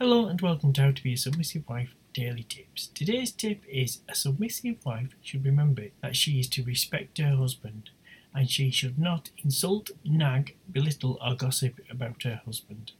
Hello and welcome to How to Be a Submissive Wife Daily Tips. Today's tip is a submissive wife should remember that she is to respect her husband and she should not insult, nag, belittle, or gossip about her husband.